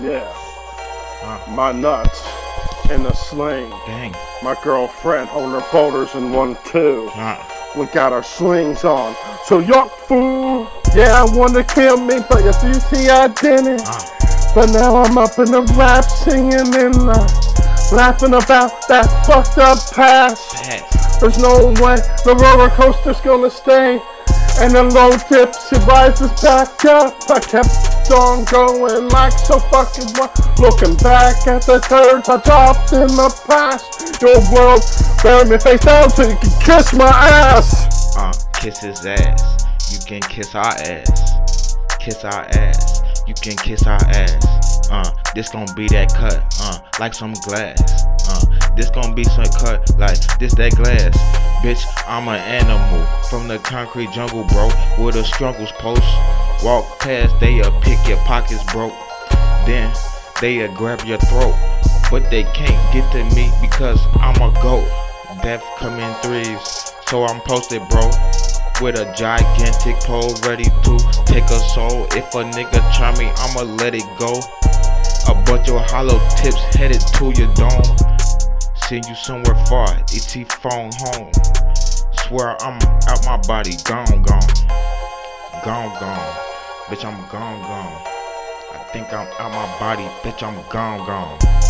Yeah. Uh, My nuts in a sling. dang. My girlfriend holding her boulders in one, two. Uh, We got our slings on. So yuck fool. Yeah, I wanna kill me, but you see, I didn't. uh, But now I'm up in the rap singing and uh, laughing about that fucked up past. pass. There's no way the roller coaster's gonna stay. And the low tips, it rises back up. I kept on going like so fucking what? Looking back at the turds I dropped in the past. Your world buried me face down so you can kiss my ass. Uh, kiss his ass. You can kiss our ass. Kiss our ass. You can kiss our ass. Uh, this gon' be that cut. Uh, like some glass. Uh, this gon' be some cut like this that glass. Bitch, I'm an animal from the concrete jungle, bro. Where the struggles post. Walk past, they'll pick your pockets broke. Then they'll grab your throat. But they can't get to me because I'm a goat. Death come in threes, so I'm posted, bro. With a gigantic pole ready to take a soul. If a nigga try me, I'ma let it go. A bunch of hollow tips headed to your dome. Send you somewhere far, ET phone home. Swear I'm out my body, gone, gone. Gone, gone. Bitch, I'm gone, gone. I think I'm out my body, bitch, I'm gone, gone.